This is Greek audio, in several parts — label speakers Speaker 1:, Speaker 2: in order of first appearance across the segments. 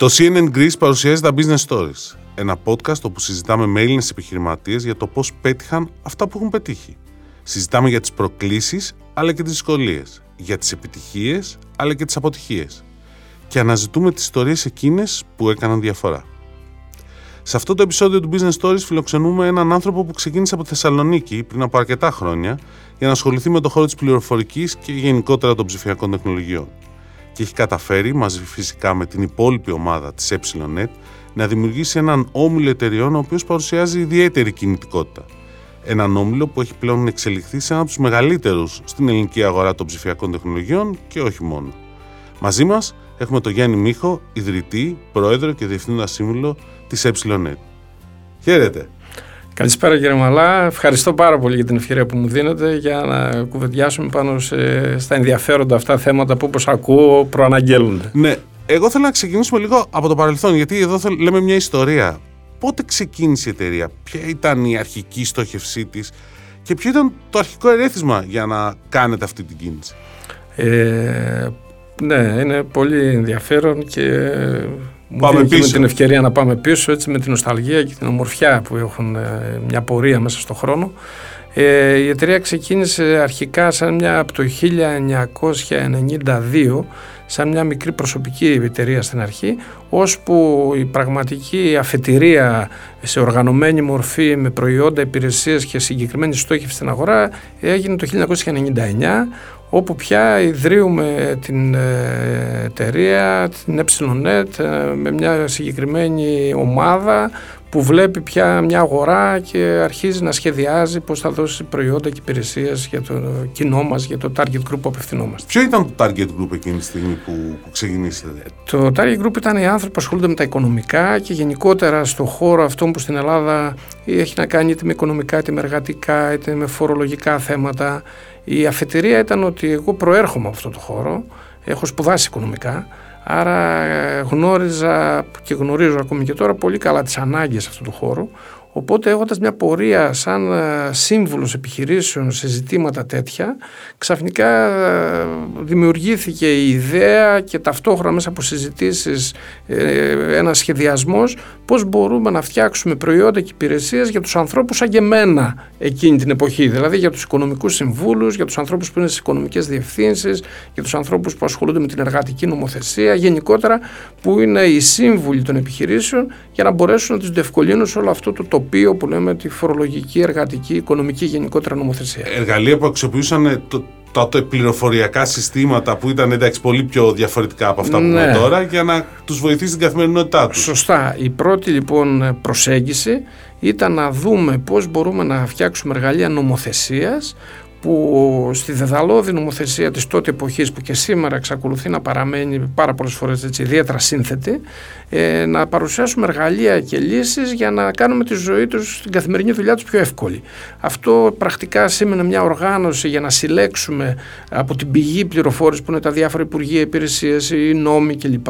Speaker 1: Το CNN Greece παρουσιάζει τα Business Stories, ένα podcast όπου συζητάμε με Έλληνες επιχειρηματίες για το πώς πέτυχαν αυτά που έχουν πετύχει. Συζητάμε για τις προκλήσεις αλλά και τις δυσκολίες, για τις επιτυχίες αλλά και τις αποτυχίες. Και αναζητούμε τις ιστορίες εκείνες που έκαναν διαφορά. Σε αυτό το επεισόδιο του Business Stories φιλοξενούμε έναν άνθρωπο που ξεκίνησε από Θεσσαλονίκη πριν από αρκετά χρόνια για να ασχοληθεί με το χώρο της πληροφορικής και γενικότερα των ψηφιακών τεχνολογιών και έχει καταφέρει μαζί φυσικά με την υπόλοιπη ομάδα της ΕΠΣΙΛΟΝΕΤ να δημιουργήσει έναν όμιλο εταιριών ο οποίος παρουσιάζει ιδιαίτερη κινητικότητα. Έναν όμιλο που έχει πλέον εξελιχθεί σε ένα από τους μεγαλύτερους στην ελληνική αγορά των ψηφιακών τεχνολογιών και όχι μόνο. Μαζί μας έχουμε τον Γιάννη Μίχο, ιδρυτή, πρόεδρο και διευθύνοντα σύμβουλο της ΕΠΣΙΛΟΝΕΤ. Χαίρετε.
Speaker 2: Καλησπέρα κύριε Μαλά. Ευχαριστώ πάρα πολύ για την ευκαιρία που μου δίνετε για να κουβεντιάσουμε πάνω σε, στα ενδιαφέροντα αυτά θέματα που όπως ακούω προαναγγέλλονται.
Speaker 1: Ναι, εγώ θέλω να ξεκινήσουμε λίγο από το παρελθόν γιατί εδώ λέμε μια ιστορία. Πότε ξεκίνησε η εταιρεία, ποια ήταν η αρχική στόχευσή της; Και ποιο ήταν το αρχικό ερέθισμα για να κάνετε αυτή την κίνηση;
Speaker 2: Ε, ναι, είναι πολύ ενδιαφέρον και
Speaker 1: Πάμε πίσω.
Speaker 2: με την ευκαιρία να πάμε πίσω έτσι, με την νοσταλγία και την ομορφιά που έχουν ε, μια πορεία μέσα στον χρόνο. Ε, η εταιρεία ξεκίνησε αρχικά σαν μια από το 1992 σαν μια μικρή προσωπική εταιρεία στην αρχή ώσπου η πραγματική αφετηρία σε οργανωμένη μορφή με προϊόντα, υπηρεσίες και συγκεκριμένη στόχευση στην αγορά έγινε το 1999 όπου πια ιδρύουμε την ε, εταιρεία, την ΕΠΣΙΛΟΝΕΤ με μια συγκεκριμένη ομάδα που βλέπει πια μια αγορά και αρχίζει να σχεδιάζει πώς θα δώσει προϊόντα και υπηρεσίες για το κοινό μας, για το target group που απευθυνόμαστε.
Speaker 1: Ποιο ήταν το target group εκείνη τη στιγμή που, που ξεκινήσατε;
Speaker 2: Το target group ήταν οι άνθρωποι που ασχολούνται με τα οικονομικά και γενικότερα στο χώρο αυτό που στην Ελλάδα έχει να κάνει είτε με οικονομικά, είτε με εργατικά, είτε με φορολογικά θέματα. Η αφετηρία ήταν ότι εγώ προέρχομαι από αυτό το χώρο, έχω σπουδάσει οικονομικά, άρα γνώριζα και γνωρίζω ακόμη και τώρα πολύ καλά τις ανάγκες αυτού του χώρου, Οπότε έχοντας μια πορεία σαν ε, σύμβουλος επιχειρήσεων σε ζητήματα τέτοια, ξαφνικά ε, δημιουργήθηκε η ιδέα και ταυτόχρονα μέσα από συζητήσεις ε, ένας σχεδιασμός πώς μπορούμε να φτιάξουμε προϊόντα και υπηρεσίες για τους ανθρώπους σαν και εμένα εκείνη την εποχή. Δηλαδή για τους οικονομικούς συμβούλους, για τους ανθρώπους που είναι στις οικονομικές διευθύνσεις, για τους ανθρώπους που ασχολούνται με την εργατική νομοθεσία, γενικότερα που είναι οι σύμβουλοι των επιχειρήσεων για να μπορέσουν να τους διευκολύνουν σε όλο αυτό το τοπίο που λέμε τη φορολογική, εργατική, οικονομική γενικότερα νομοθεσία.
Speaker 1: Εργαλεία που αξιοποιούσαν το, τα πληροφοριακά συστήματα που ήταν εντάξει, πολύ πιο διαφορετικά από αυτά που ναι. έχουμε τώρα για να τους βοηθήσει την καθημερινότητά τους.
Speaker 2: Σωστά. Η πρώτη λοιπόν προσέγγιση ήταν να δούμε πώς μπορούμε να φτιάξουμε εργαλεία νομοθεσίας που στη δεδαλώδη νομοθεσία της τότε εποχής που και σήμερα εξακολουθεί να παραμένει πάρα πολλές φορές έτσι, ιδιαίτερα σύνθετη ε, να παρουσιάσουμε εργαλεία και λύσεις για να κάνουμε τη ζωή τους, την καθημερινή δουλειά τους πιο εύκολη. Αυτό πρακτικά σήμαινε μια οργάνωση για να συλλέξουμε από την πηγή πληροφόρηση που είναι τα διάφορα υπουργεία, υπηρεσίες, οι νόμοι κλπ.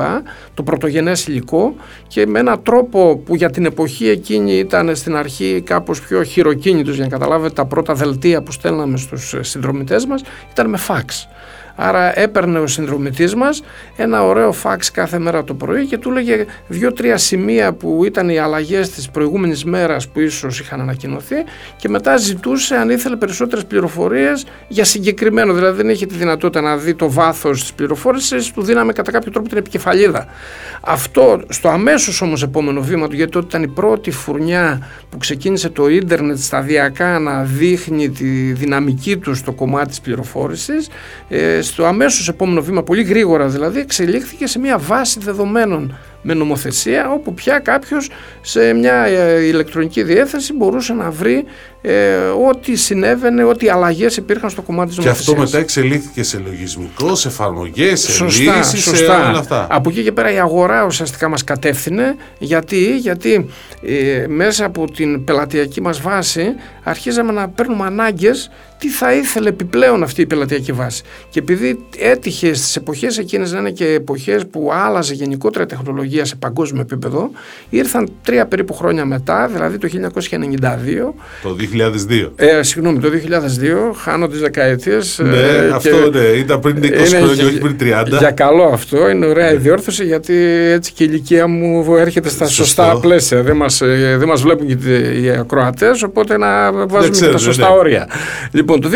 Speaker 2: το πρωτογενές υλικό και με έναν τρόπο που για την εποχή εκείνη ήταν στην αρχή κάπως πιο χειροκίνητος για να καταλάβετε τα πρώτα δελτία που στέλναμε στους συνδρομητές μας ήταν με φάξ. Άρα έπαιρνε ο συνδρομητής μας ένα ωραίο φάξ κάθε μέρα το πρωί και του έλεγε δύο-τρία σημεία που ήταν οι αλλαγές της προηγούμενης μέρας που ίσως είχαν ανακοινωθεί και μετά ζητούσε αν ήθελε περισσότερες πληροφορίες για συγκεκριμένο. Δηλαδή δεν είχε τη δυνατότητα να δει το βάθος της πληροφόρησης, του δίναμε κατά κάποιο τρόπο την επικεφαλίδα. Αυτό στο αμέσως όμως επόμενο βήμα του, γιατί τότε ήταν η πρώτη φουρνιά που ξεκίνησε το ίντερνετ σταδιακά να δείχνει τη δυναμική του στο κομμάτι της πληροφόρησης, ε, στο αμέσως επόμενο βήμα, πολύ γρήγορα δηλαδή, εξελίχθηκε σε μια βάση δεδομένων με νομοθεσία όπου πια κάποιος σε μια ε, ηλεκτρονική διεύθυνση μπορούσε να βρει ε, ό,τι συνέβαινε, ό,τι αλλαγές υπήρχαν στο κομμάτι της νομοθεσίας.
Speaker 1: Και αυτό μετά εξελίχθηκε σε λογισμικό, σε εφαρμογές, σε σωστά, λύσεις, σωστά. σε όλα αυτά.
Speaker 2: Από εκεί και πέρα η αγορά ουσιαστικά μας κατεύθυνε. Γιατί, γιατί ε, μέσα από την πελατειακή μας βάση αρχίζαμε να παίρνουμε ανάγκες τι θα ήθελε επιπλέον αυτή η πελατειακή βάση. Και επειδή έτυχε στις εποχές εκείνες να είναι και εποχές που άλλαζε γενικότερα η τεχνολογία τεχνολογία σε παγκόσμιο επίπεδο. Ήρθαν τρία περίπου χρόνια μετά, δηλαδή το 1992.
Speaker 1: Το 2002.
Speaker 2: Ε, συγγνώμη, το 2002, χάνω τι δεκαετίε.
Speaker 1: Ναι, ε, αυτό ναι, ήταν πριν 20 χρόνια, όχι πριν 30.
Speaker 2: Για καλό αυτό, είναι ωραία η ναι. διόρθωση γιατί έτσι και η ηλικία μου έρχεται στα Σωστό. σωστά πλαίσια. Δεν μας ε, δεν μας βλέπουν και οι ακροατές, οπότε να βάζουμε και τα σωστά ναι. όρια. Λοιπόν, το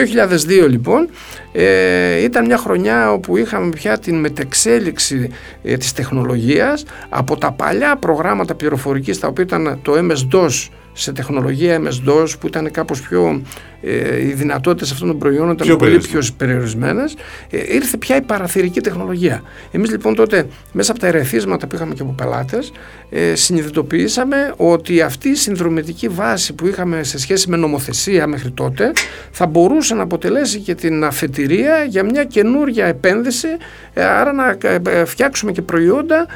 Speaker 2: 2002 λοιπόν ε, ήταν μια χρονιά όπου είχαμε πια την μετεξέλιξη ε, της τεχνολογίας από τα παλιά προγράμματα πληροφορικής τα οποία ήταν το MS-DOS σε τεχνολογία MS-DOS που ήταν κάπως πιο ε, οι δυνατότητες αυτών των προϊόντων ήταν πιο πολύ πιο περιορισμένες. Ε, ήρθε πια η παραθυρική τεχνολογία. Εμείς λοιπόν τότε μέσα από τα ερεθίσματα που είχαμε και από πελάτες ε, συνειδητοποιήσαμε ότι αυτή η συνδρομητική βάση που είχαμε σε σχέση με νομοθεσία μέχρι τότε θα μπορούσε να αποτελέσει και την αφετηρία για μια καινούργια επένδυση ε, άρα να ε, φτιάξουμε και προϊόντα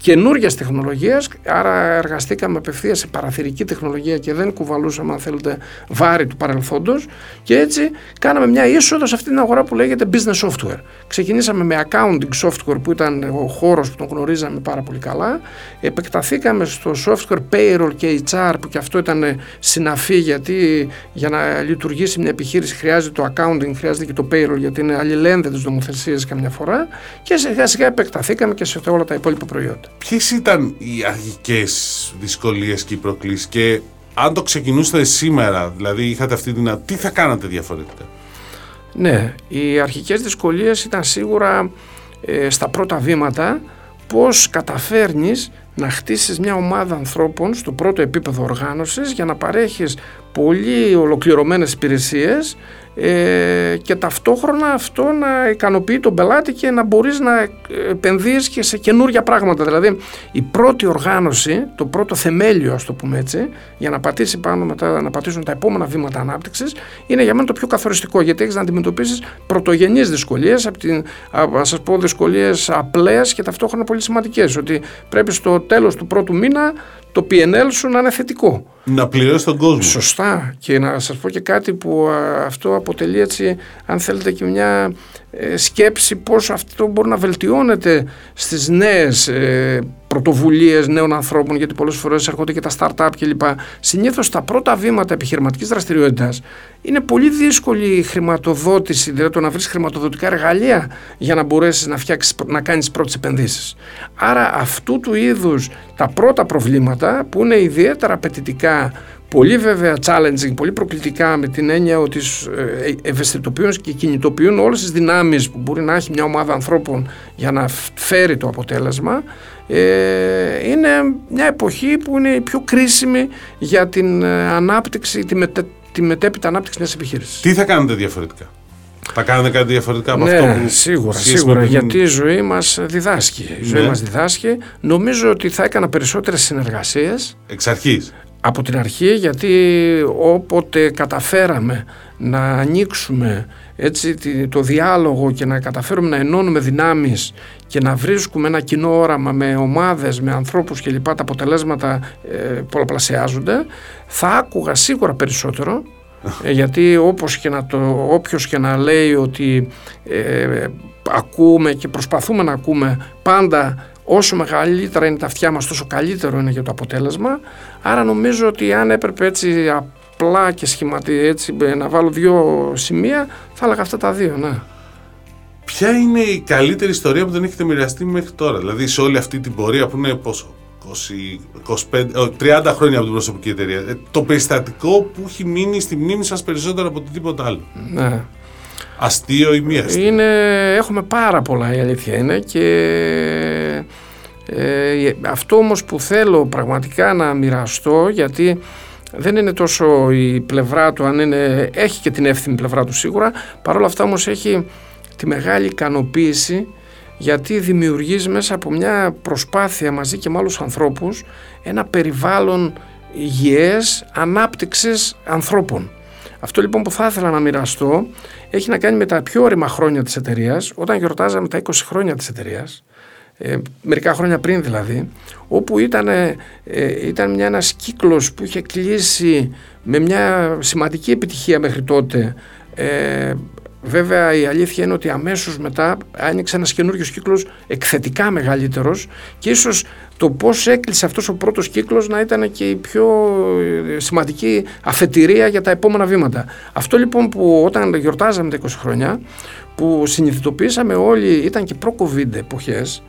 Speaker 2: καινούργιας τεχνολογίας. Άρα εργαστήκαμε απευθείας σε παραθυρική τεχνολογία και δεν κουβαλούσαμε, αν θέλετε, βάρη του παρελθόντος. Και έτσι κάναμε μια είσοδο σε αυτή την αγορά που λέγεται business software. Ξεκινήσαμε με accounting software που ήταν ο χώρος που τον γνωρίζαμε πάρα πολύ καλά. Επεκταθήκαμε στο software payroll και HR που και αυτό ήταν συναφή γιατί για να λειτουργήσει μια επιχείρηση χρειάζεται το accounting, χρειάζεται και το payroll γιατί είναι αλληλένδετες νομοθεσίες καμιά φορά. Και σιγά σιγά επεκταθήκαμε και σε όλα τα υπόλοιπα προϊόντα.
Speaker 1: Ποιες ήταν οι αρχικές δυσκολίες και οι προκλήσεις και αν το ξεκινούσατε σήμερα, δηλαδή είχατε αυτή την. τι θα κάνατε διαφορετικά;
Speaker 2: Ναι, οι αρχικές δυσκολίες ήταν σίγουρα ε, στα πρώτα βήματα πώς καταφέρνεις να χτίσεις μια ομάδα ανθρώπων στο πρώτο επίπεδο οργάνωσης για να παρέχεις πολύ ολοκληρωμένες υπηρεσίες ε, και ταυτόχρονα αυτό να ικανοποιεί τον πελάτη και να μπορείς να επενδύεις και σε καινούργια πράγματα. Δηλαδή η πρώτη οργάνωση, το πρώτο θεμέλιο ας το πούμε έτσι, για να πατήσει πάνω μετά, να πατήσουν τα επόμενα βήματα ανάπτυξης, είναι για μένα το πιο καθοριστικό γιατί έχεις να αντιμετωπίσεις πρωτογενείς δυσκολίες, από την, α, σας πω δυσκολίες απλές και ταυτόχρονα πολύ σημαντικές, ότι πρέπει στο τέλος του πρώτου μήνα το PNL σου να είναι θετικό.
Speaker 1: Να πληρώσει τον κόσμο.
Speaker 2: Σωστά. Και να σας πω και κάτι που αυτό αποτελεί έτσι, αν θέλετε και μια ε, σκέψη πώς αυτό μπορεί να βελτιώνεται στις νέες ε, πρωτοβουλίες νέων ανθρώπων γιατί πολλές φορές έρχονται και τα start-up κλπ. Συνήθως τα πρώτα βήματα επιχειρηματικής δραστηριότητας είναι πολύ δύσκολη η χρηματοδότηση, δηλαδή το να βρεις χρηματοδοτικά εργαλεία για να μπορέσεις να, φτιάξεις, να κάνεις πρώτες επενδύσεις. Άρα αυτού του είδους τα πρώτα προβλήματα που είναι ιδιαίτερα απαιτητικά Πολύ βέβαια challenging, πολύ προκλητικά με την έννοια ότι ε, ευαισθητοποιούν και κινητοποιούν όλες τις δυνάμεις που μπορεί να έχει μια ομάδα ανθρώπων για να φέρει το αποτέλεσμα. Ε, είναι μια εποχή που είναι η πιο κρίσιμη για την ε, ανάπτυξη, τη, μετε, τη μετέπειτα ανάπτυξη μιας επιχείρησης.
Speaker 1: Τι θα κάνετε διαφορετικά; Θα κάνετε κάτι διαφορετικά από
Speaker 2: ναι,
Speaker 1: αυτό που
Speaker 2: σίγουρα, σίγουρα γιατί η ζωή μας διδάσκει. Η ζωή ναι. μας διδάσκει. Νομίζω ότι θα έκανα περισσότερες συνεργασίες.
Speaker 1: Εξ αρχής
Speaker 2: από την αρχή γιατί όποτε καταφέραμε να ανοίξουμε έτσι το διάλογο και να καταφέρουμε να ενώνουμε δυνάμεις και να βρίσκουμε ένα κοινό όραμα με ομάδες, με ανθρώπους και λοιπά τα αποτελέσματα ε, πολλαπλασιάζονται θα άκουγα σίγουρα περισσότερο ε, γιατί όπως και να το, όποιος και να λέει ότι ε, ακούμε και προσπαθούμε να ακούμε πάντα όσο μεγαλύτερα είναι τα αυτιά μας τόσο καλύτερο είναι για το αποτέλεσμα άρα νομίζω ότι αν έπρεπε έτσι απλά και σχηματι, έτσι να βάλω δύο σημεία θα έλεγα αυτά τα δύο ναι.
Speaker 1: Ποια είναι η καλύτερη ιστορία που δεν έχετε μοιραστεί μέχρι τώρα; Δηλαδή σε όλη αυτή την πορεία που είναι πόσο 20, 25, 30 χρόνια από την προσωπική εταιρεία ε, το περιστατικό που έχει μείνει στη μνήμη σας περισσότερο από οτιδήποτε άλλο;
Speaker 2: Ναι.
Speaker 1: Αστείο ή μη αστείο;
Speaker 2: Είναι, έχουμε πάρα πολλά η αλήθεια είναι και ε, αυτό όμως που θέλω πραγματικά να μοιραστώ γιατί δεν είναι τόσο η πλευρά του αν είναι, έχει και την εύθυνη πλευρά του σίγουρα παρόλα αυτά όμως έχει τη μεγάλη ικανοποίηση γιατί δημιουργείς μέσα από μια προσπάθεια μαζί και με άλλους ανθρώπους ένα περιβάλλον υγιές ανάπτυξης ανθρώπων. Αυτό λοιπόν που θα ήθελα να μοιραστώ έχει να κάνει με τα πιο όρημα χρόνια της εταιρείας, όταν γιορτάζαμε τα 20 χρόνια της εταιρείας, ε, μερικά χρόνια πριν δηλαδή, όπου ήταν, ε, ήταν μια, ένας κύκλος που είχε κλείσει με μια σημαντική επιτυχία μέχρι τότε, ε, Βέβαια η αλήθεια είναι ότι αμέσως μετά άνοιξε ένας καινούριο κύκλος εκθετικά μεγαλύτερος και ίσως το πώς έκλεισε αυτός ο πρώτος κύκλος να ήταν και η πιο ε, σημαντική αφετηρία για τα επόμενα βήματα. Αυτό λοιπόν που όταν γιορτάζαμε τα 20 χρόνια που συνειδητοποίησαμε όλοι ήταν και προ-COVID εποχές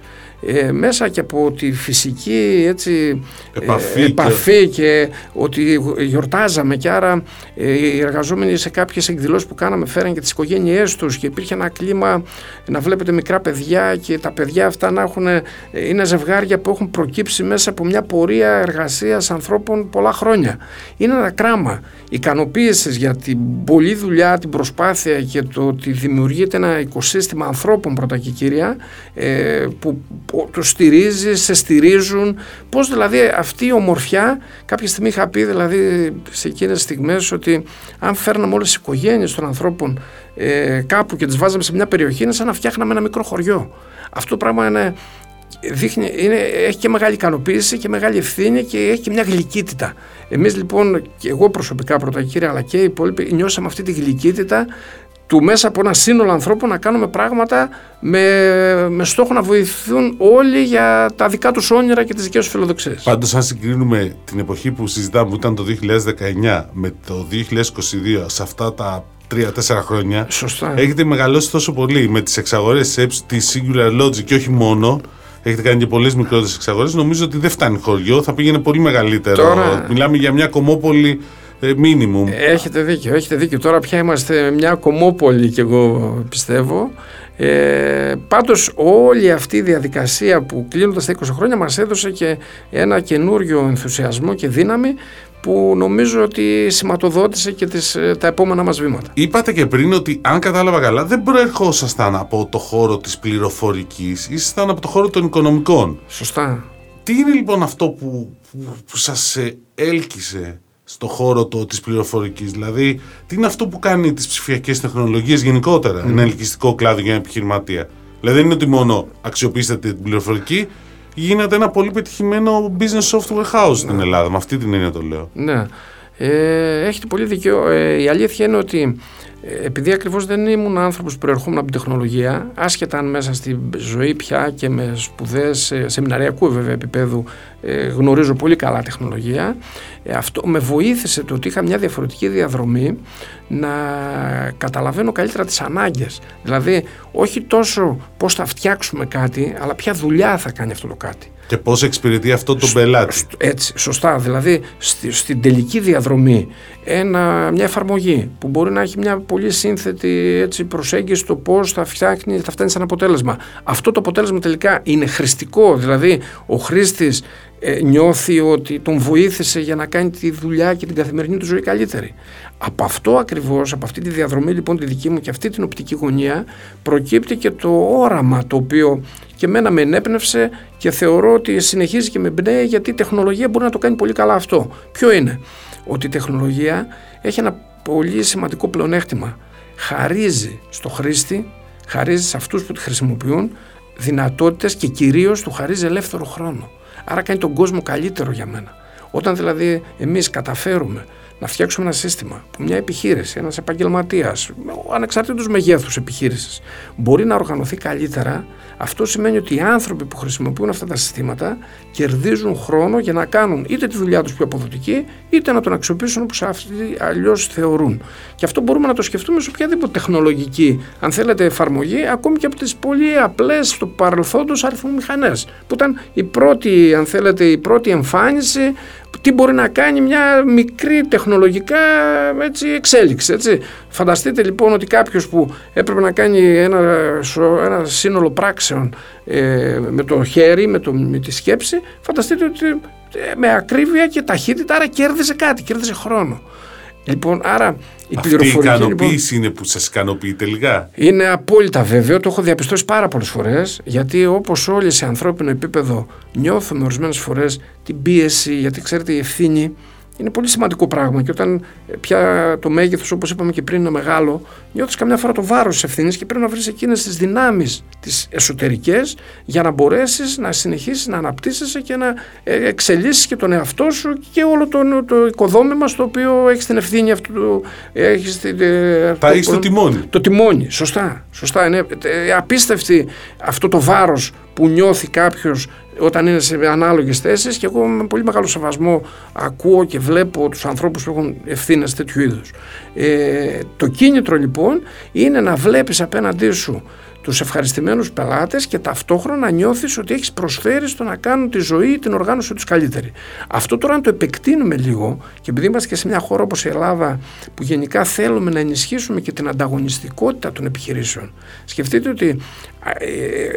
Speaker 2: ε, μέσα και από τη φυσική έτσι,
Speaker 1: επαφή,
Speaker 2: ε, επαφή και... ότι γιορτάζαμε και άρα ε, οι εργαζόμενοι σε κάποιες εκδηλώσεις που κάναμε φέραν και τις οικογένειές τους και υπήρχε ένα κλίμα να βλέπετε μικρά παιδιά και τα παιδιά αυτά να έχουν, ε, είναι ζευγάρια που έχουν προκύψει μέσα από μια πορεία εργασίας ανθρώπων πολλά χρόνια. Είναι ένα κράμα ικανοποίησης για την πολλή δουλειά, την προσπάθεια και το ότι δημιουργείται ένα οικοσύστημα ανθρώπων πρώτα και κύρια ε, που το στηρίζεις, σε στηρίζουν. Πώς δηλαδή αυτή η ομορφιά, κάποια στιγμή είχα πει δηλαδή σε εκείνες τις στιγμές ότι αν φέρναμε όλες τις οικογένειες των ανθρώπων ε, κάπου και τις βάζαμε σε μια περιοχή είναι σαν να φτιάχναμε ένα μικρό χωριό. Αυτό το πράγμα είναι δείχνει, είναι, έχει και μεγάλη ικανοποίηση και μεγάλη ευθύνη και έχει και μια γλυκύτητα. Εμείς λοιπόν, και εγώ προσωπικά πρώτα κύριε, αλλά και οι υπόλοιποι, νιώσαμε αυτή τη γλυκύτητα του μέσα από ένα σύνολο ανθρώπων να κάνουμε πράγματα με, με στόχο να βοηθούν όλοι για τα δικά τους όνειρα και τις δικές τους φιλοδοξίες.
Speaker 1: Πάντως αν συγκρίνουμε την εποχή που συζητάμε που ήταν το 2019 με το 2022 σε αυτά τα τρία-τέσσερα χρόνια
Speaker 2: Σωστά.
Speaker 1: έχετε μεγαλώσει τόσο πολύ με τις εξαγορές της τη Singular Logic και όχι μόνο Έχετε κάνει και πολλές μικρότερες εξαγορές. Νομίζω ότι δεν φτάνει χωριό, θα πήγαινε πολύ μεγαλύτερο.
Speaker 2: Τώρα...
Speaker 1: Μιλάμε για μια κομμόπολη μίνιμουμ.
Speaker 2: Έχετε δίκιο, έχετε δίκιο. Τώρα πια είμαστε μια κομμόπολη και εγώ πιστεύω. Ε, πάντως όλη αυτή η διαδικασία που κλείνοντας τα 20 χρόνια μας έδωσε και ένα καινούριο ενθουσιασμό και δύναμη που νομίζω ότι σηματοδότησε και τις, ε, τα επόμενα μας βήματα.
Speaker 1: Είπατε και πριν ότι αν κατάλαβα καλά δεν προερχόσασταν από το χώρο της πληροφορικής, ήσασταν από το χώρο των οικονομικών.
Speaker 2: Σωστά.
Speaker 1: Τι είναι λοιπόν αυτό που, που, που σας ε, έλκυσε στο χώρο το, της πληροφορικής, δηλαδή τι είναι αυτό που κάνει τις ψηφιακές τεχνολογίες γενικότερα, mm. ένα ελκυστικό κλάδο για ένα επιχειρηματία; Δηλαδή δεν είναι ότι μόνο αξιοποιήσατε την πληροφορική, γίνεται ένα πολύ πετυχημένο business software house στην ναι. Ελλάδα. Με αυτή την έννοια το λέω.
Speaker 2: Ναι. Ε, έχετε πολύ δίκιο. Ε, η αλήθεια είναι ότι ε, επειδή ακριβώς δεν ήμουν άνθρωπος που προερχόμουν από την τεχνολογία, άσχετα αν μέσα στη ζωή πια και με σπουδές ε, σεμιναριακού βέβαια επίπεδου ε, γνωρίζω πολύ καλά τεχνολογία, αυτό με βοήθησε το ότι είχα μια διαφορετική διαδρομή να καταλαβαίνω καλύτερα τις ανάγκες. Δηλαδή όχι τόσο πώς θα φτιάξουμε κάτι, αλλά ποια δουλειά θα κάνει αυτό το κάτι.
Speaker 1: Και πώς εξυπηρετεί αυτό τον πελάτη.
Speaker 2: Έτσι, σωστά. Δηλαδή, στη, στην τελική διαδρομή, ένα, μια εφαρμογή που μπορεί να έχει μια πολύ σύνθετη έτσι, προσέγγιση στο πώς θα, φτιάχνει, θα φτάνει σε ένα αποτέλεσμα. Αυτό το αποτέλεσμα τελικά είναι χρηστικό. Δηλαδή, ο χρήστης ε, νιώθει ότι τον βοήθησε για να κάνει τη δουλειά και την καθημερινή του ζωή καλύτερη. Από αυτό ακριβώς, από αυτή τη διαδρομή λοιπόν τη δική μου και αυτή την οπτική γωνία προκύπτει και το όραμα το οποίο και μένα με ενέπνευσε και θεωρώ ότι συνεχίζει και με μπνέει γιατί η τεχνολογία μπορεί να το κάνει πολύ καλά αυτό. Ποιο είναι; Ότι η τεχνολογία έχει ένα πολύ σημαντικό πλεονέκτημα. Χαρίζει στο χρήστη, χαρίζει σε αυτούς που τη χρησιμοποιούν δυνατότητες και κυρίως του χαρίζει ελεύθερο χρόνο. Άρα κάνει τον κόσμο καλύτερο για μένα. Όταν δηλαδή εμείς καταφέρουμε να φτιάξουμε ένα σύστημα που μια επιχείρηση, ένας επαγγελματίας, ανεξαρτήτως μεγέθους επιχείρησης, μπορεί να οργανωθεί καλύτερα, αυτό σημαίνει ότι οι άνθρωποι που χρησιμοποιούν αυτά τα συστήματα κερδίζουν χρόνο για να κάνουν είτε τη δουλειά τους πιο αποδοτική, είτε να τον αξιοποιήσουν όπως αυτοί αλλιώς θεωρούν. Και αυτό μπορούμε να το σκεφτούμε σε οποιαδήποτε τεχνολογική, αν θέλετε, εφαρμογή, ακόμη και από τις πολύ απλές στο παρελθόντος αριθμομηχανές, που ήταν η πρώτη, αν θέλετε, η πρώτη εμφάνιση τι μπορεί να κάνει μια μικρή τεχνολογικά έτσι, εξέλιξη. Έτσι. Φανταστείτε λοιπόν ότι κάποιος που έπρεπε να κάνει ένα, ένα σύνολο πράξεων ε, με το χέρι, με, το, με τη σκέψη, φανταστείτε ότι ε, με ακρίβεια και ταχύτητα, άρα κέρδισε κάτι, κέρδισε χρόνο. Λοιπόν, άρα η
Speaker 1: Αυτή η ικανοποίηση λοιπόν, είναι που σας ικανοποιεί τελικά;
Speaker 2: Είναι απόλυτα βέβαιο, το έχω διαπιστώσει πάρα πολλές φορές. Γιατί όπως όλοι σε ανθρώπινο επίπεδο νιώθουμε ορισμένες φορές την πίεση, γιατί ξέρετε η ευθύνη είναι πολύ σημαντικό πράγμα. Και όταν ε, πια το μέγεθος, όπως είπαμε και πριν, είναι μεγάλο, νιώθεις καμιά φορά το βάρος της ευθύνης και πρέπει να βρεις εκείνες τις δυνάμεις τις εσωτερικές για να μπορέσεις να συνεχίσεις να αναπτύσσεσαι και να ε, εξελίσσεις και τον εαυτό σου και όλο το, το οικοδόμημα στο οποίο έχεις την ευθύνη αυτού. Έχεις,
Speaker 1: Θα έχεις το, το τιμόνι.
Speaker 2: Το τιμόνι, σωστά. σωστά. Είναι απίστευτη αυτό το βάρος που νιώθει κάποιος όταν είναι σε ανάλογες θέσεις και εγώ με πολύ μεγάλο σεβασμό ακούω και βλέπω τους ανθρώπους που έχουν ευθύνες τέτοιου είδους. Ε, το κίνητρο λοιπόν είναι να βλέπεις απέναντί σου τους ευχαριστημένους πελάτες και ταυτόχρονα νιώθεις ότι έχεις προσφέρει στο να κάνουν τη ζωή την οργάνωση τους καλύτερη. Αυτό τώρα αν το επεκτείνουμε λίγο και επειδή είμαστε και σε μια χώρα όπως η Ελλάδα που γενικά θέλουμε να ενισχύσουμε και την ανταγωνιστικότητα των επιχειρήσεων. Σκεφτείτε ότι ε,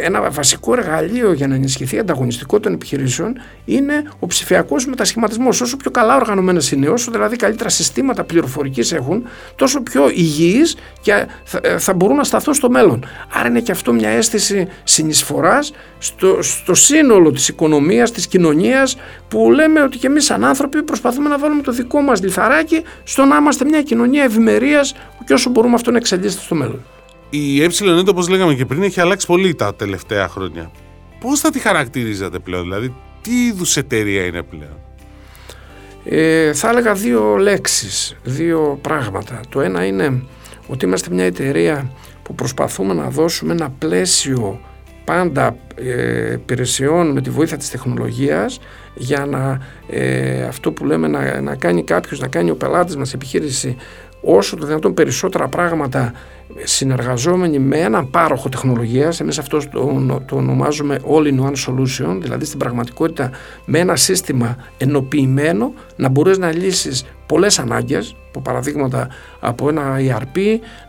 Speaker 2: ένα βασικό εργαλείο για να ενισχυθεί η ανταγωνιστικότητα των επιχειρήσεων είναι ο ψηφιακός μετασχηματισμός. Όσο πιο καλά οργανωμένες είναι, όσο δηλαδή καλύτερα συστήματα πληροφορικής έχουν, τόσο πιο υγιείς και ε, θα, μπορούν να σταθούν στο μέλλον. Άρα είναι και αυτό μια αίσθηση συνεισφοράς στο, στο σύνολο της οικονομίας, της κοινωνίας, που λέμε ότι και εμείς, σαν άνθρωποι, προσπαθούμε να βάλουμε το δικό μας λιθαράκι στο να είμαστε μια κοινωνία ευημερίας και όσο μπορούμε αυτό να εξελίσσεται στο μέλλον
Speaker 1: η ΕΕ, όπως λέγαμε και πριν, έχει αλλάξει πολύ τα τελευταία χρόνια. Πώς θα τη χαρακτηρίζατε πλέον, δηλαδή, τι είδους εταιρεία είναι πλέον;
Speaker 2: Ε, θα έλεγα δύο λέξεις, δύο πράγματα. Το ένα είναι ότι είμαστε μια εταιρεία που προσπαθούμε να δώσουμε ένα πλαίσιο πάντα ε, υπηρεσιών με τη βοήθεια της τεχνολογίας για να ε, αυτό που λέμε να, να κάνει κάποιος, να κάνει ο πελάτης μας επιχείρηση όσο το δυνατόν περισσότερα πράγματα συνεργαζόμενοι με έναν πάροχο τεχνολογίας, εμείς αυτό το, το ονομάζουμε all-in-one solution, δηλαδή στην πραγματικότητα με ένα σύστημα ενοποιημένο να μπορείς να λύσεις πολλές ανάγκες, από παραδείγματα από ένα ERP,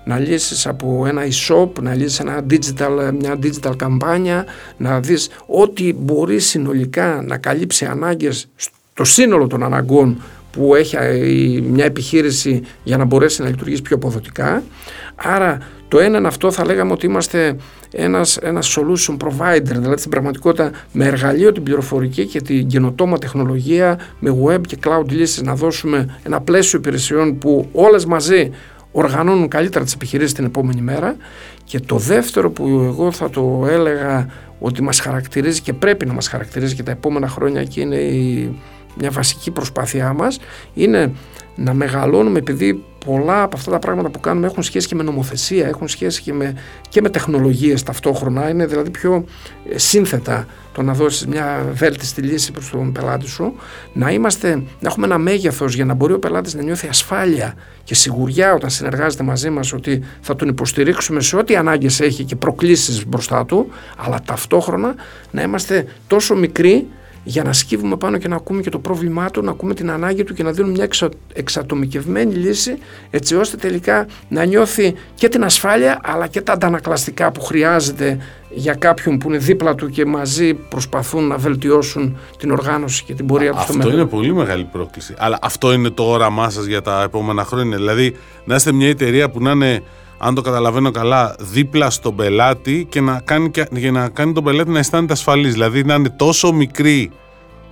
Speaker 2: να λύσεις από ένα e-shop, να λύσεις ένα digital, μια digital καμπάνια, να δεις ό,τι μπορεί συνολικά να καλύψει ανάγκες στο σύνολο των αναγκών που έχει μια επιχείρηση για να μπορέσει να λειτουργήσει πιο αποδοτικά. Άρα το ένα είναι αυτό θα λέγαμε ότι είμαστε ένας, ένας solution provider, δηλαδή στην πραγματικότητα με εργαλείο την πληροφορική και την καινοτόμα τεχνολογία, με web και cloud λύσεις να δώσουμε ένα πλαίσιο υπηρεσιών που όλες μαζί οργανώνουν καλύτερα τις επιχειρήσεις την επόμενη μέρα και το δεύτερο που εγώ θα το έλεγα ότι μας χαρακτηρίζει και πρέπει να μας χαρακτηρίζει και τα επόμενα χρόνια και είναι η μια βασική προσπάθειά μας είναι να μεγαλώνουμε επειδή πολλά από αυτά τα πράγματα που κάνουμε έχουν σχέση και με νομοθεσία, έχουν σχέση και με, και με τεχνολογίες ταυτόχρονα, είναι δηλαδή πιο ε, σύνθετα το να δώσεις μια βέλτιστη λύση προς τον πελάτη σου, να, είμαστε, να έχουμε ένα μέγεθος για να μπορεί ο πελάτης να νιώθει ασφάλεια και σιγουριά όταν συνεργάζεται μαζί μας ότι θα τον υποστηρίξουμε σε ό,τι ανάγκες έχει και προκλήσεις μπροστά του, αλλά ταυτόχρονα να είμαστε τόσο μικροί για να σκύβουμε πάνω και να ακούμε και το πρόβλημά του, να ακούμε την ανάγκη του και να δίνουμε μια εξα, εξατομικευμένη λύση έτσι ώστε τελικά να νιώθει και την ασφάλεια αλλά και τα αντανακλαστικά που χρειάζεται για κάποιον που είναι δίπλα του και μαζί προσπαθούν να βελτιώσουν την οργάνωση και την πορεία του
Speaker 1: στο μέλλον. Αυτό είναι πολύ μεγάλη πρόκληση. Αλλά αυτό είναι το όραμά σας για τα επόμενα χρόνια. Δηλαδή να είστε μια εταιρεία που να είναι αν το καταλαβαίνω καλά, δίπλα στον πελάτη και να κάνει, για να κάνει τον πελάτη να αισθάνεται ασφαλής. Δηλαδή να είναι τόσο μικρή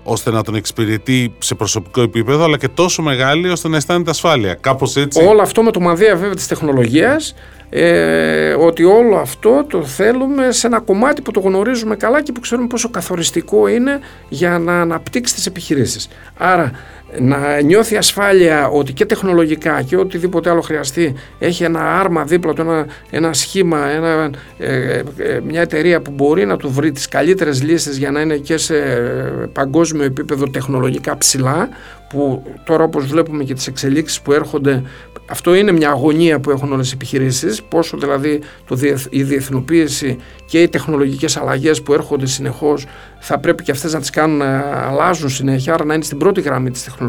Speaker 1: ώστε να τον εξυπηρετεί σε προσωπικό επίπεδο, αλλά και τόσο μεγάλη ώστε να αισθάνεται ασφάλεια. Κάπως έτσι.
Speaker 2: Όλο αυτό με το μανδύα βέβαια της τεχνολογίας, ε, ότι όλο αυτό το θέλουμε σε ένα κομμάτι που το γνωρίζουμε καλά και που ξέρουμε πόσο καθοριστικό είναι για να αναπτύξει τις επιχειρήσεις. Άρα να νιώθει ασφάλεια ότι και τεχνολογικά και οτιδήποτε άλλο χρειαστεί έχει ένα άρμα δίπλα του, ένα, ένα σχήμα, ένα, ε, ε, μια εταιρεία που μπορεί να του βρει τις καλύτερες λύσεις για να είναι και σε παγκόσμιο επίπεδο τεχνολογικά ψηλά που τώρα όπως βλέπουμε και τις εξελίξεις που έρχονται αυτό είναι μια αγωνία που έχουν όλες οι επιχειρήσεις πόσο δηλαδή το, η διεθνοποίηση και οι τεχνολογικές αλλαγές που έρχονται συνεχώς θα πρέπει και αυτές να τις κάνουν να αλλάζουν συνέχεια άρα να είναι στην πρώτη γραμμή της τεχνολογίας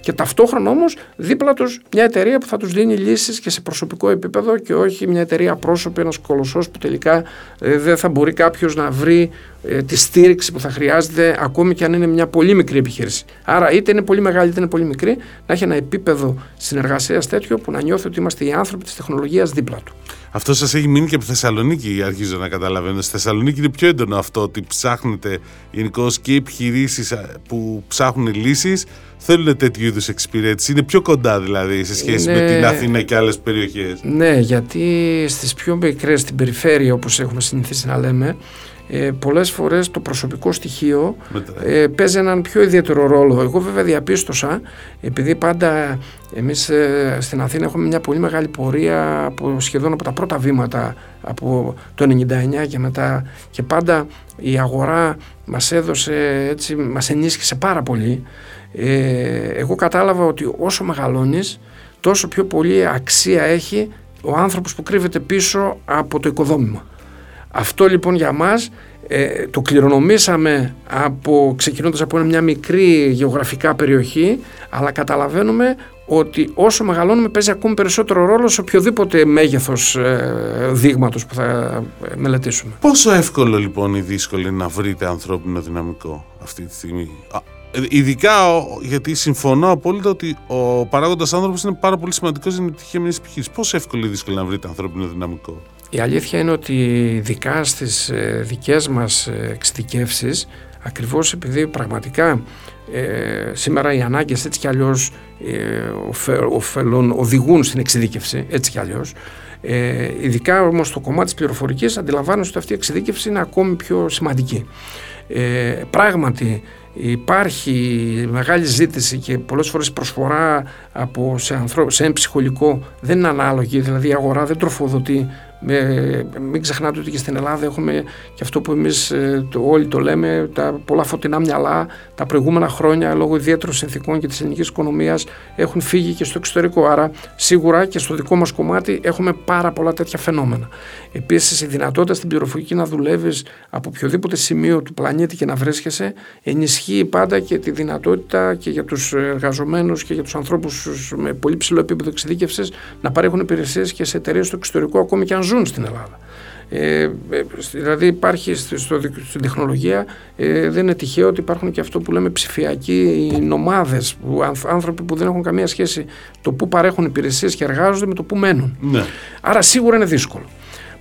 Speaker 2: και ταυτόχρονα όμως δίπλα τους μια εταιρεία που θα τους δίνει λύσεις και σε προσωπικό επίπεδο και όχι μια εταιρεία πρόσωπη, ένας κολοσσός που τελικά ε, δεν θα μπορεί κάποιος να βρει ε, τη στήριξη που θα χρειάζεται ακόμη και αν είναι μια πολύ μικρή επιχείρηση. Άρα είτε είναι πολύ μεγάλη είτε είναι πολύ μικρή, να έχει ένα επίπεδο συνεργασίας τέτοιο που να νιώθει ότι είμαστε οι άνθρωποι της τεχνολογίας δίπλα του.
Speaker 1: Αυτό σας έχει μείνει και από Θεσσαλονίκη, αρχίζω να καταλαβαίνω. Στη Θεσσαλονίκη είναι πιο έντονο αυτό ότι ψάχνετε γενικώς και οι επιχειρήσει που ψάχνουν λύσεις θέλουν τέτοιου είδους εξυπηρέτηση. Είναι πιο κοντά δηλαδή σε σχέση με την Αθήνα και άλλες περιοχές.
Speaker 2: Ναι, γιατί στις πιο μικρές, στην περιφέρεια όπως έχουμε συνηθίσει να λέμε, ε, πολλές φορές το προσωπικό στοιχείο ε, παίζει έναν πιο ιδιαίτερο ρόλο. Εγώ βέβαια διαπίστωσα, επειδή πάντα εμείς ε, στην Αθήνα έχουμε μια πολύ μεγάλη πορεία από, σχεδόν από τα πρώτα βήματα από το 99 και μετά και πάντα η αγορά μας έδωσε, έτσι, μας ενίσχυσε πάρα πολύ. Ε, εγώ κατάλαβα ότι όσο μεγαλώνεις τόσο πιο πολύ αξία έχει ο άνθρωπος που κρύβεται πίσω από το οικοδόμημα. Αυτό λοιπόν για μας ε, το κληρονομήσαμε από, ξεκινώντας από μια μικρή γεωγραφικά περιοχή αλλά καταλαβαίνουμε ότι όσο μεγαλώνουμε παίζει ακόμη περισσότερο ρόλο σε οποιοδήποτε μέγεθος ε, δείγματος που θα ε, μελετήσουμε.
Speaker 1: Πόσο εύκολο λοιπόν ή δύσκολο είναι να βρείτε ανθρώπινο δυναμικό αυτή τη στιγμή; Ε, ειδικά γιατί συμφωνώ απόλυτα ότι ο παράγοντας άνθρωπος είναι πάρα πολύ σημαντικός για την επιτυχία μια επιχείρηση. Πόσο εύκολο ή δύσκολο να βρείτε ανθρώπινο δυναμικό;
Speaker 2: Η αλήθεια είναι ότι ειδικά στις ε, δικές μας ε, εξειδικεύσεις ακριβώς επειδή πραγματικά ε, σήμερα οι ανάγκες έτσι κι αλλιώς ε, οδηγούν στην εξειδίκευση έτσι κι αλλιώς ε, ειδικά όμως στο κομμάτι της πληροφορικής αντιλαμβάνομαι ότι αυτή η εξειδίκευση είναι ακόμη πιο σημαντική. Ε, πράγματι υπάρχει μεγάλη ζήτηση και πολλές φορές προσφορά από, σε, ανθρω... σε ένα ψυχολικό δεν είναι ανάλογη, δηλαδή η αγορά δεν τροφοδοτεί με, μην ξεχνάτε ότι και στην Ελλάδα έχουμε και αυτό που εμείς ε, το, όλοι το λέμε, τα πολλά φωτεινά μυαλά τα προηγούμενα χρόνια λόγω ιδιαίτερων συνθήκων και της ελληνικής οικονομίας έχουν φύγει και στο εξωτερικό. Άρα σίγουρα και στο δικό μας κομμάτι έχουμε πάρα πολλά τέτοια φαινόμενα. Επίσης η δυνατότητα στην πληροφορική να δουλεύεις από οποιοδήποτε σημείο του πλανήτη και να βρίσκεσαι ενισχύει πάντα και τη δυνατότητα και για τους εργαζομένους και για τους ανθρώπους με πολύ ψηλό επίπεδο εξειδίκευσης να παρέχουν υπηρεσίες και σε εταιρείες στο εξωτερικό ακόμη και αν ζουν στην Ελλάδα. Ε, ε δηλαδή υπάρχει στο, στην τεχνολογία ε, δεν είναι τυχαίο ότι υπάρχουν και αυτό που λέμε ψηφιακοί νομάδες που, άνθρωποι που δεν έχουν καμία σχέση το που παρέχουν υπηρεσίες και εργάζονται με το που μένουν ναι. άρα σίγουρα είναι δύσκολο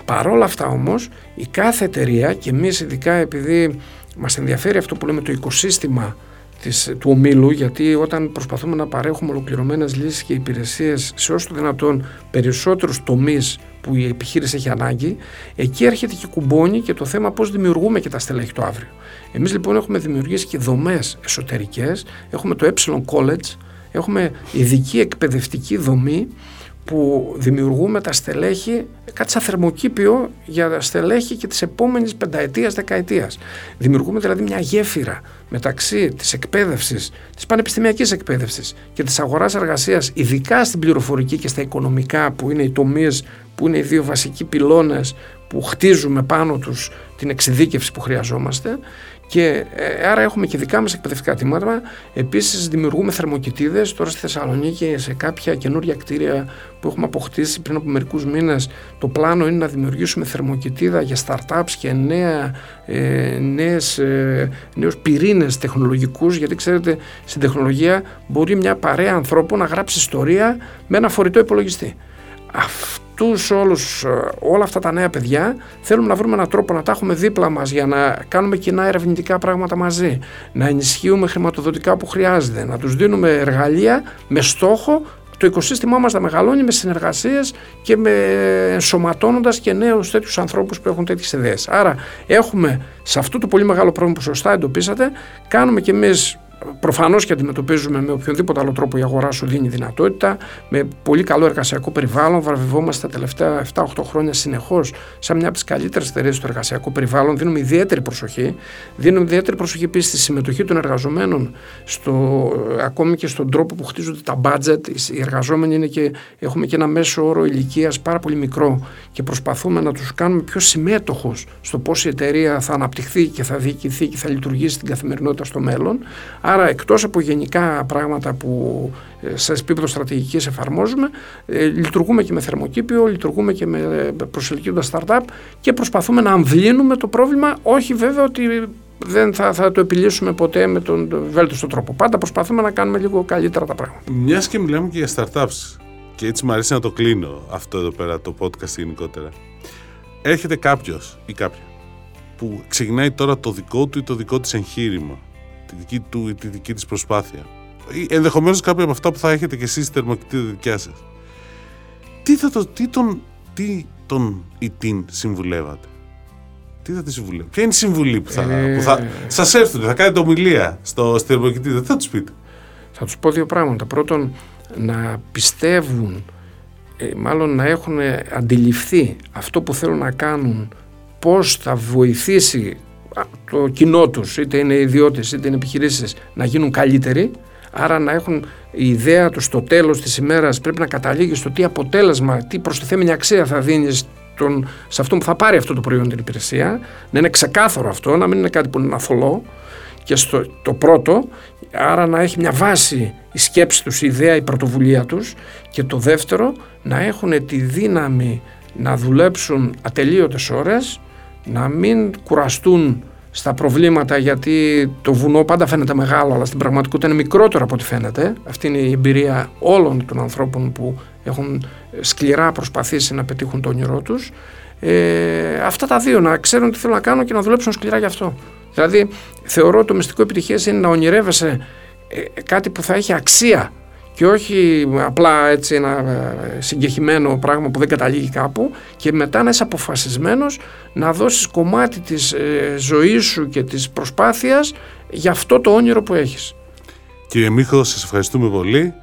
Speaker 2: παρόλα αυτά όμως η κάθε εταιρεία και εμείς ειδικά επειδή μας ενδιαφέρει αυτό που λέμε το οικοσύστημα της, του ομίλου γιατί όταν προσπαθούμε να παρέχουμε ολοκληρωμένες λύσεις και υπηρεσίες σε όσο το δυνατόν περισσότερους τομείς που η επιχείρηση έχει ανάγκη, εκεί έρχεται και κουμπώνει και το θέμα πώς δημιουργούμε και τα στελέχη το αύριο. Εμείς λοιπόν έχουμε δημιουργήσει και δομές εσωτερικές, έχουμε το Ε College, έχουμε ειδική εκπαιδευτική δομή που δημιουργούμε τα στελέχη κάτι σαν θερμοκήπιο για τα στελέχη και της επόμενης πενταετίας, δεκαετίας. Δημιουργούμε δηλαδή μια γέφυρα μεταξύ της εκπαίδευσης, της πανεπιστημιακής εκπαίδευσης και της αγοράς εργασίας, ειδικά στην πληροφορική και στα οικονομικά που είναι οι τομείς, που είναι οι δύο βασικοί πυλώνες που χτίζουμε πάνω τους την εξειδίκευση που χρειαζόμαστε και ε, άρα έχουμε και δικά μας εκπαιδευτικά τμήματα. Επίσης δημιουργούμε θερμοκοιτίδες τώρα στη Θεσσαλονίκη σε κάποια καινούργια κτίρια που έχουμε αποκτήσει πριν από μερικούς μήνες. Το πλάνο είναι να δημιουργήσουμε θερμοκοιτίδα για startups και νέα, ε, νέες, ε, νέους πυρήνες τεχνολογικούς γιατί ξέρετε στην τεχνολογία μπορεί μια παρέα ανθρώπων να γράψει ιστορία με ένα φορητό υπολογιστή. Αυτός αυτούς όλους, ε, όλα αυτά τα νέα παιδιά θέλουμε να βρούμε έναν τρόπο να τα έχουμε δίπλα μας για να κάνουμε κοινά ερευνητικά πράγματα μαζί, να ενισχύουμε χρηματοδοτικά που χρειάζεται, να τους δίνουμε εργαλεία με στόχο το οικοσύστημά μας να μεγαλώνει με συνεργασίες και με ενσωματώνοντας και νέους τέτοιους ανθρώπους που έχουν τέτοιες ιδέες. Άρα έχουμε σε αυτό το πολύ μεγάλο πρόβλημα που σωστά εντοπίσατε, κάνουμε και εμείς Προφανώς και αντιμετωπίζουμε με οποιονδήποτε άλλο τρόπο η αγορά σου δίνει δυνατότητα, με πολύ καλό εργασιακό περιβάλλον. Βραβευόμαστε τα τελευταία 7-8 χρόνια συνεχώς σαν μια από τις καλύτερες εταιρείες στο εργασιακό περιβάλλον. Δίνουμε ιδιαίτερη προσοχή. Δίνουμε ιδιαίτερη προσοχή επίσης στη συμμετοχή των εργαζομένων, στο, ακόμη και στον τρόπο που χτίζονται τα budget. Οι εργαζόμενοι είναι και, έχουμε και ένα μέσο όρο ηλικίας πάρα πολύ μικρό και προσπαθούμε να τους κάνουμε πιο συμμέτοχους στο πώς η εταιρεία θα αναπτυχθεί και θα διοικηθεί και θα λειτουργήσει στην καθημερινότητα στο μέλλον. Άρα εκτός από γενικά πράγματα που ε, σε επίπεδο στρατηγικής εφαρμόζουμε, ε, λειτουργούμε και με θερμοκήπιο, λειτουργούμε και με ε, προσελκύοντας startup και προσπαθούμε να αμβλύνουμε το πρόβλημα, όχι βέβαια ότι δεν θα, θα το επιλύσουμε ποτέ με τον βέλτιστο τρόπο. Πάντα προσπαθούμε να κάνουμε λίγο καλύτερα τα πράγματα.
Speaker 1: Μιας και μιλάμε και για startups, και έτσι μου αρέσει να το κλείνω αυτό εδώ πέρα το podcast γενικότερα. Έρχεται κάποιος ή κάποια που ξεκινάει τώρα το δικό του ή το δικό της εγχείρημα, τη δική του ή τη δική της προσπάθεια. Ή ενδεχομένως κάποια από αυτά που θα έχετε και εσείς στη θερμοκοιτή δικιά σας. Τι, θα το, τι, τον, τι τον ή την συμβουλεύατε; Τι θα τη συμβουλεύετε. Ποια είναι η συμβουλή που θα, ε... που θα σας έρθουν, θα κάνετε ομιλία στο, στη θερμοκοιτή, δεν θα τους πείτε;
Speaker 2: Θα τους πω δύο πράγματα. Πρώτον, να πιστεύουν, ε, μάλλον να έχουν αντιληφθεί αυτό που θέλουν να κάνουν πώς θα βοηθήσει το κοινό τους, είτε είναι ιδιώτες είτε είναι επιχειρήσεις, να γίνουν καλύτεροι, άρα να έχουν η ιδέα τους στο τέλος της ημέρας πρέπει να καταλήγει στο τι αποτέλεσμα, τι προστιθέμενη αξία θα δίνει στον, σε αυτό που θα πάρει αυτό το προϊόν την υπηρεσία, να είναι ξεκάθαρο αυτό, να μην είναι κάτι που είναι αθολό και στο, το πρώτο, άρα να έχει μια βάση η σκέψη τους, η ιδέα, η πρωτοβουλία τους. Και το δεύτερο να έχουν τη δύναμη να δουλέψουν ατελείωτες ώρες να μην κουραστούν στα προβλήματα γιατί το βουνό πάντα φαίνεται μεγάλο αλλά στην πραγματικότητα είναι μικρότερο από ό,τι φαίνεται. Αυτή είναι η εμπειρία όλων των ανθρώπων που έχουν σκληρά προσπαθήσει να πετύχουν το όνειρό τους. Ε, αυτά τα δύο, να ξέρουν τι θέλουν να κάνουν και να δουλέψουν σκληρά γι' αυτό. Δηλαδή θεωρώ ότι το μυστικό επιτυχίας είναι να ονειρεύεσαι ε, κάτι που θα έχει αξία και όχι απλά έτσι ένα ε, συγκεχημένο πράγμα που δεν καταλήγει κάπου και μετά να είσαι αποφασισμένος να δώσεις κομμάτι της ε, ζωής σου και της προσπάθειας για αυτό το όνειρο που έχεις.
Speaker 1: Κύριε Μίχο, σας ευχαριστούμε πολύ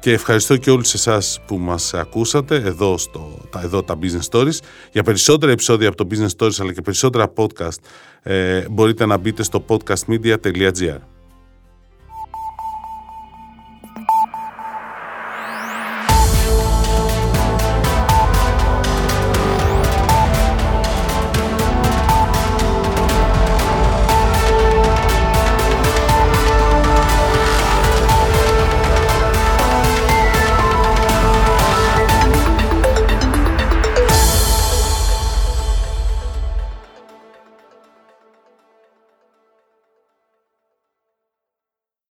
Speaker 1: και ευχαριστώ και όλους εσάς που μας ακούσατε εδώ, στο, τα, εδώ τα Business Stories. Για περισσότερα επεισόδια από το Business Stories αλλά και περισσότερα podcast ε, μπορείτε να μπείτε στο podcastmedia.gr.